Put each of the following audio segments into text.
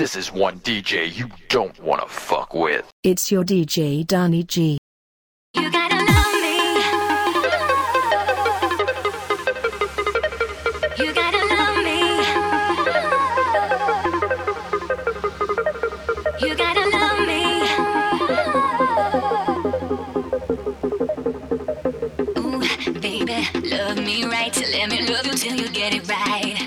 This is one DJ you don't wanna fuck with. It's your DJ Danny G. You gotta love me. You gotta love me. You gotta love me. Ooh, baby, love me right. Let me love you till you get it right.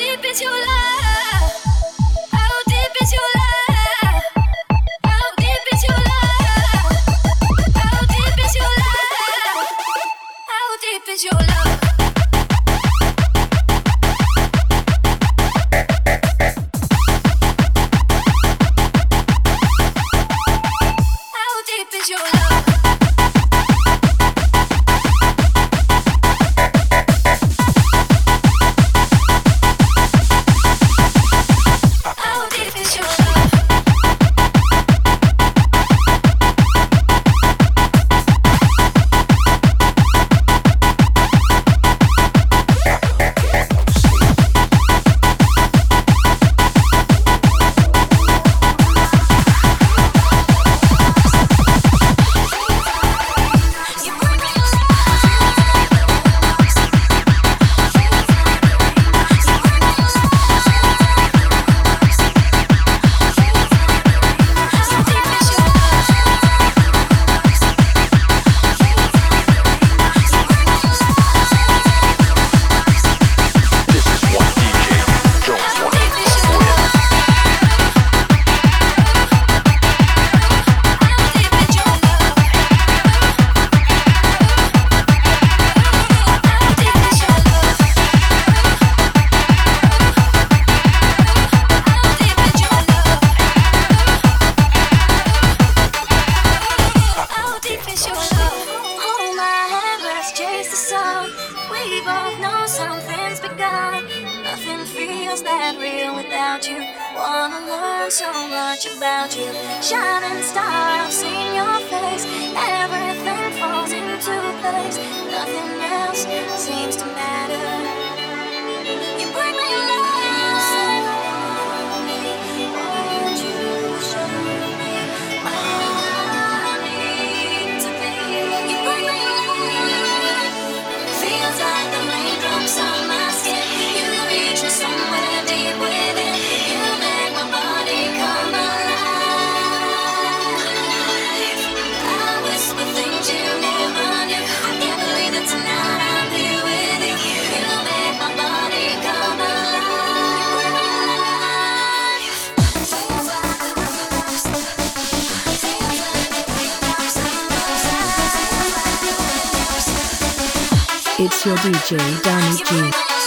deep is your love? about you. Wanna learn so much about you. Shining star, I've seen your face. Everything falls into place. Nothing else seems to matter. it's your DJ Danny G.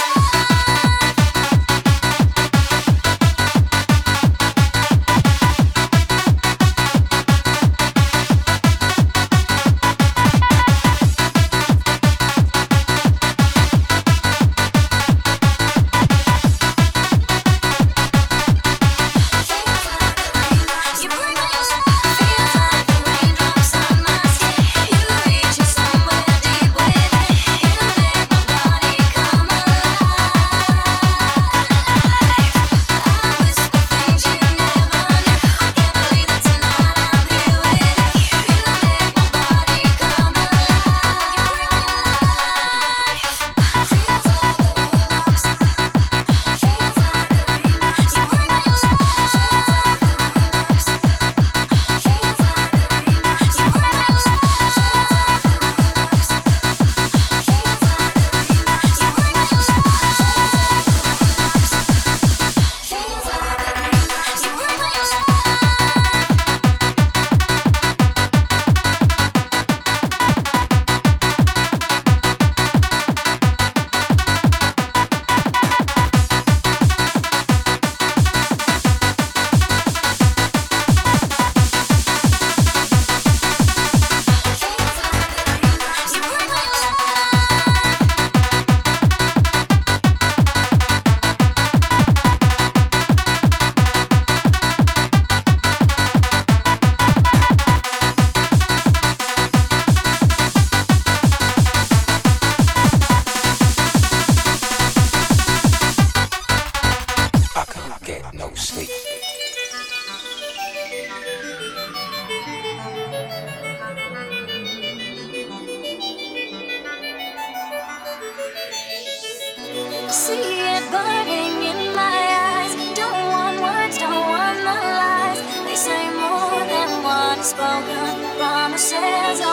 spoken. Promises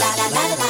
Thank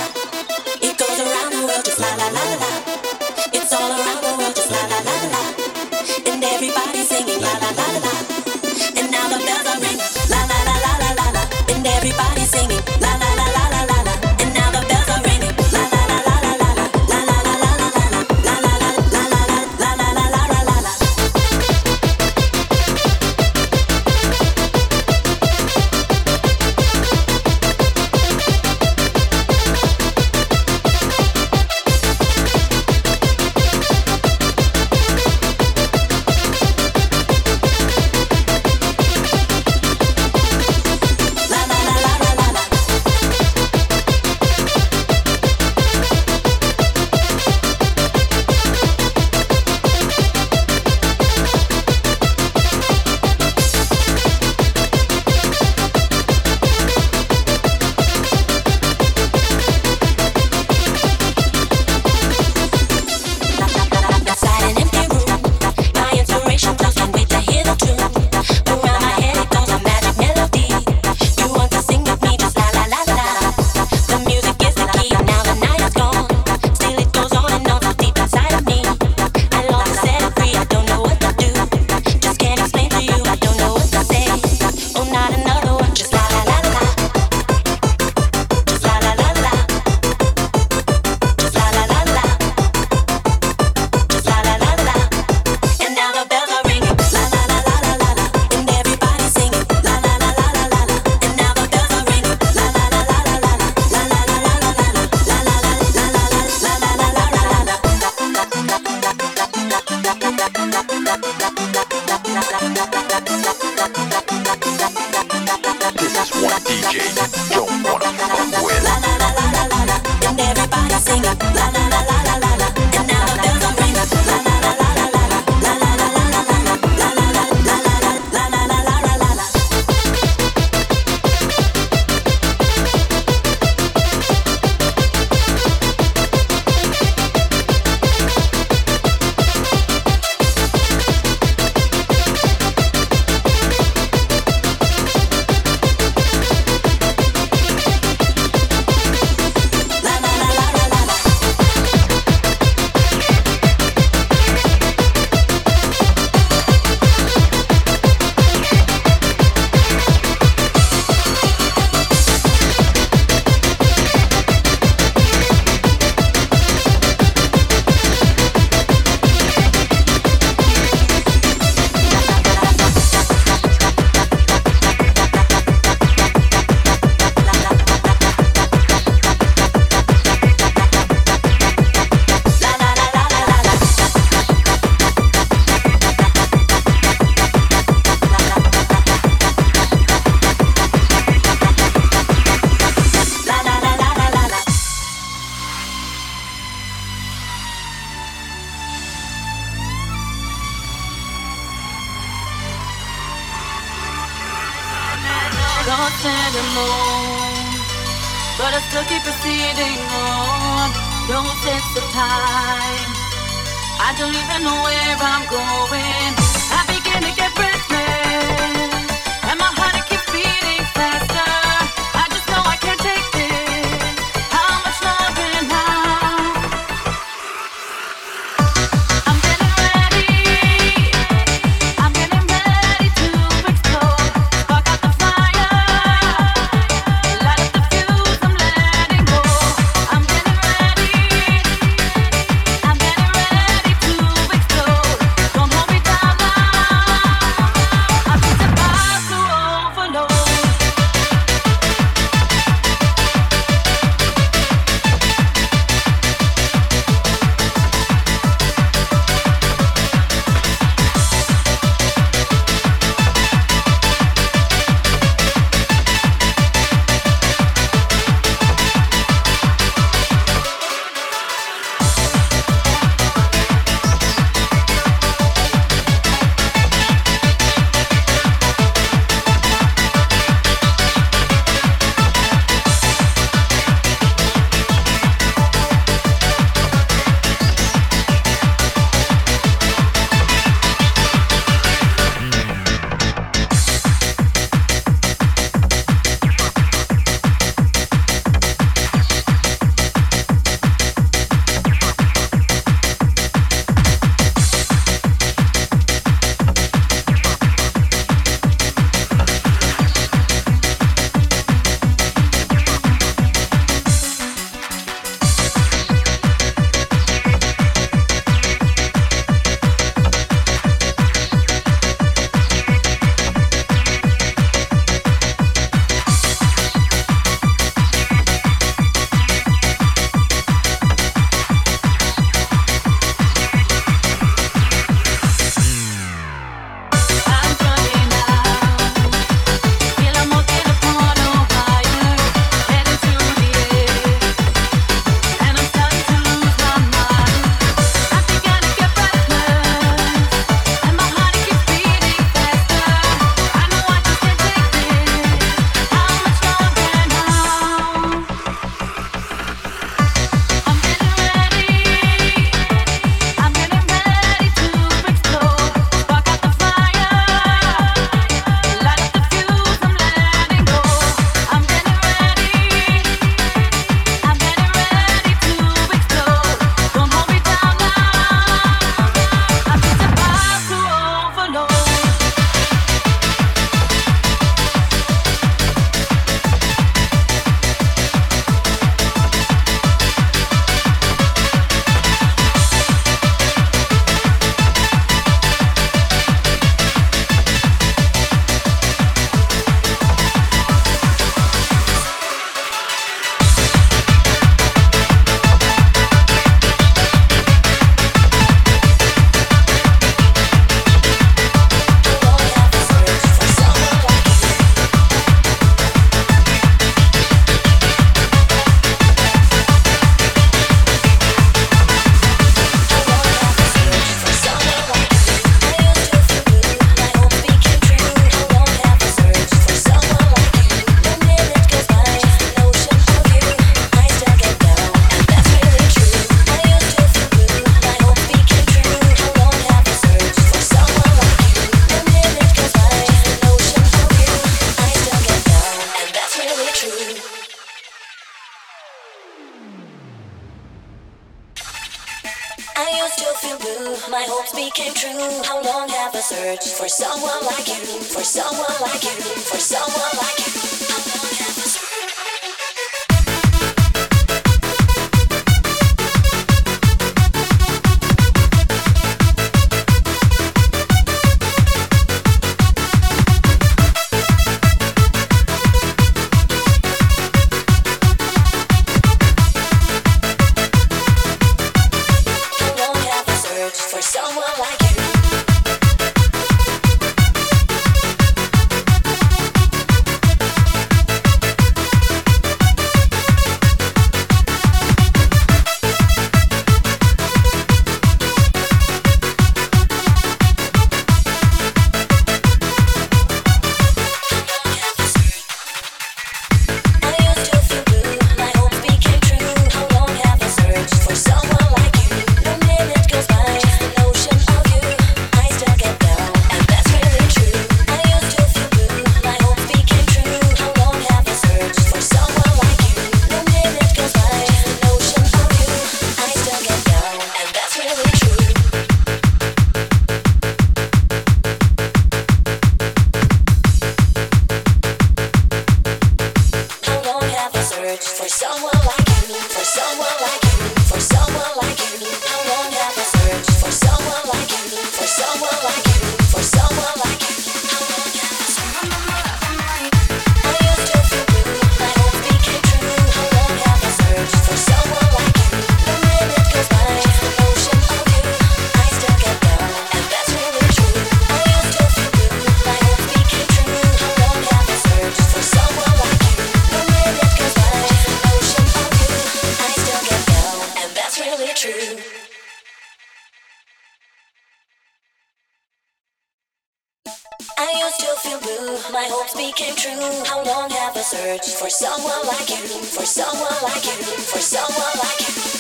feel blue. My hopes became true. How long have I searched for someone like you? For someone like you? For someone like you?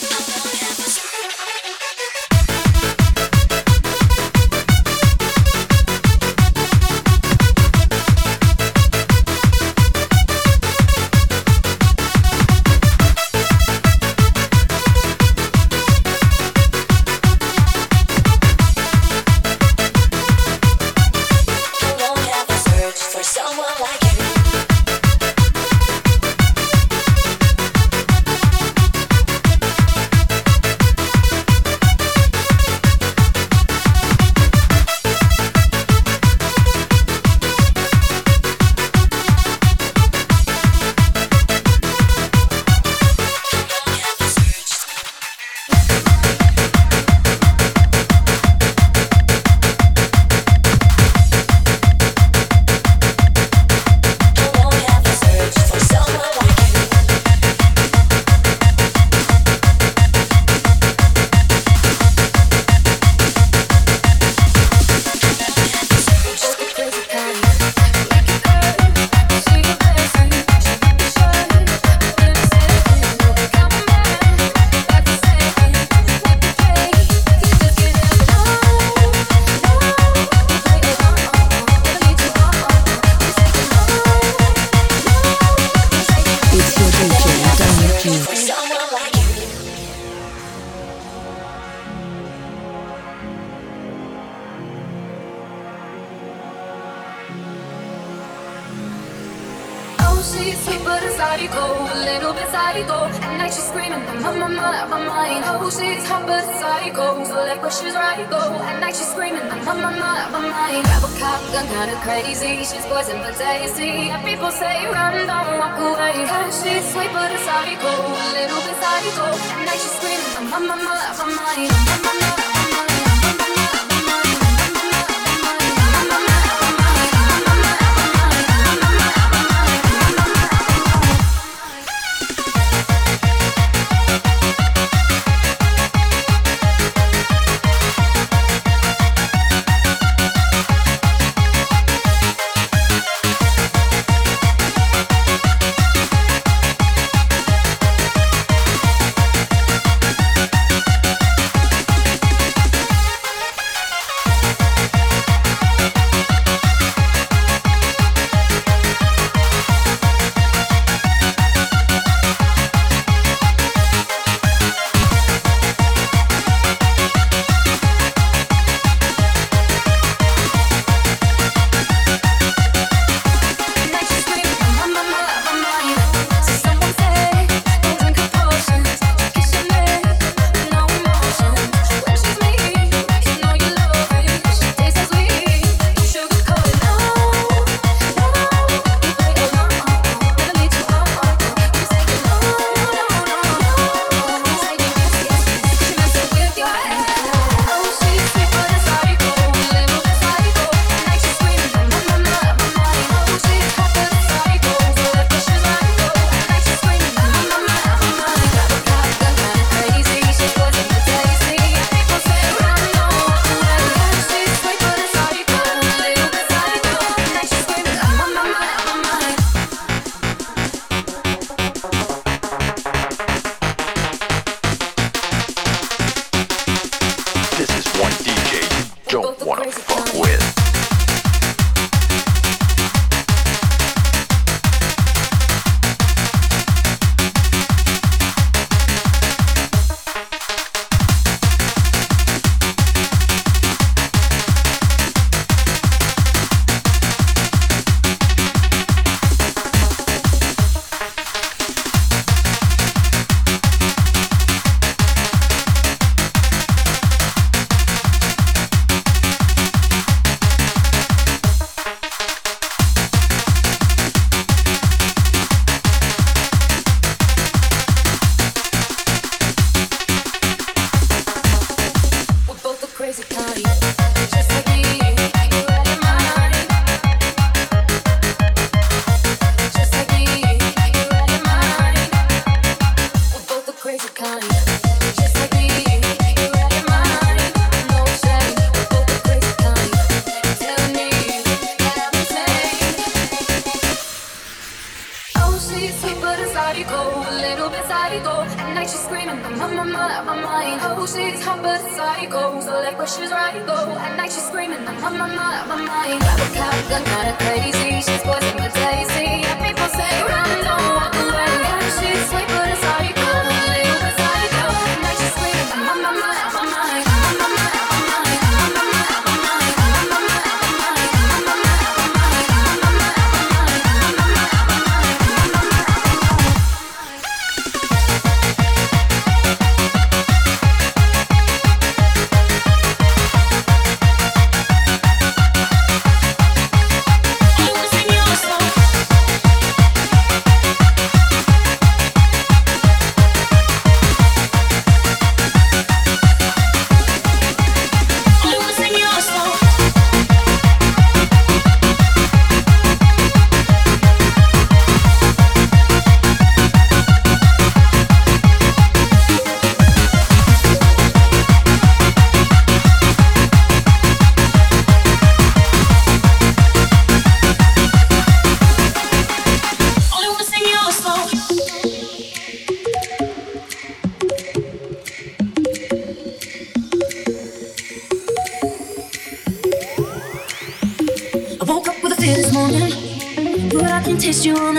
she's hot but psycho. So left where she's right, go. At night she's screaming, I'm on my mind, on my. Grab a cop gun, kinda crazy. She's poison but tasty. And people say run, don't walk away. And she's sweet but a psycho, a little bit psycho. At night she's screaming, I'm on my mind, on my mind. crazy party. Just like me.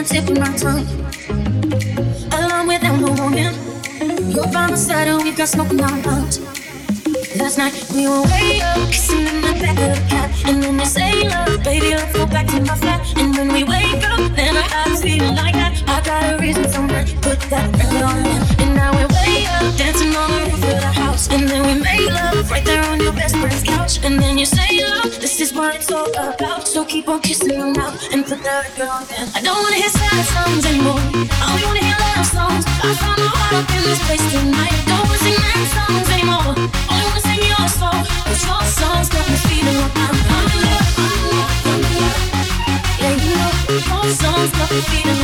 tip of my tongue. Along with Amber Woman, you're by my side, and we've got smoke in our lungs night. We were way up, kissing in the back of the cab. And then you say, love, baby, let's go back to my flat. And when we wake up, then I got a feeling like that. I got a reason so much, put that record on. And now we're way up, dancing on the roof of the house. And then we made love right there on your best friend's couch. And then you say, love, this is what it's all about. So keep on kissing your mouth and put that record on. Then. I don't wanna hear sad songs anymore. I only wanna hear love songs. I found my heart up in this place tonight. Don't wanna sing mad songs anymore. Only wanna feeling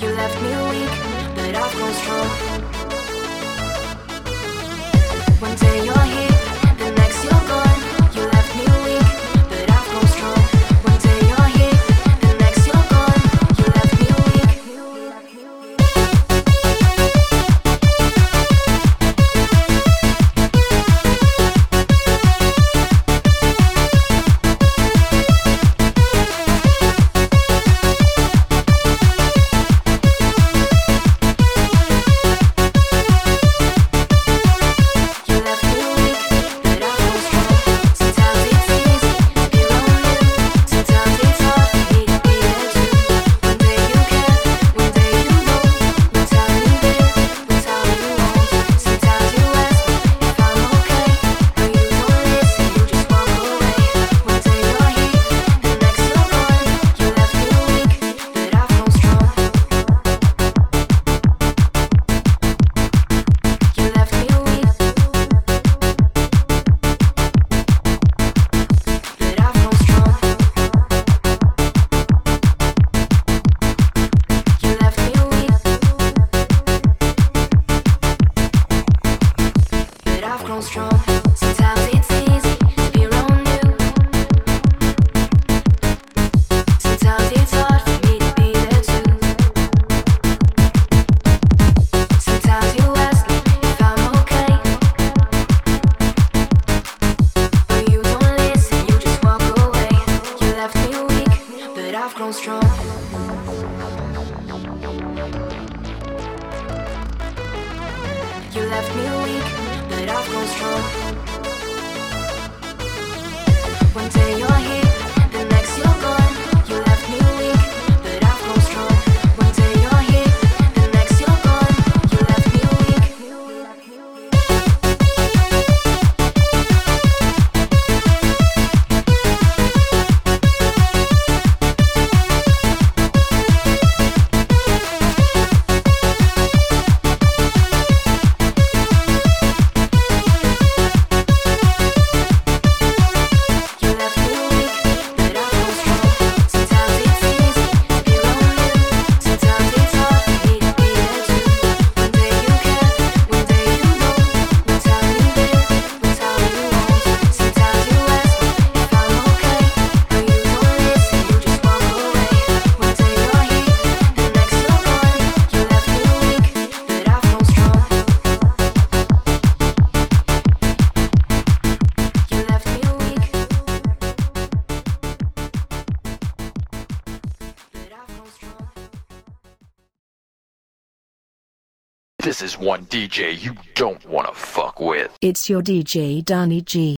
You left me weak, but I've grown strong. One day you're here. one DJ you don't want to fuck with. It's your DJ Donnie G.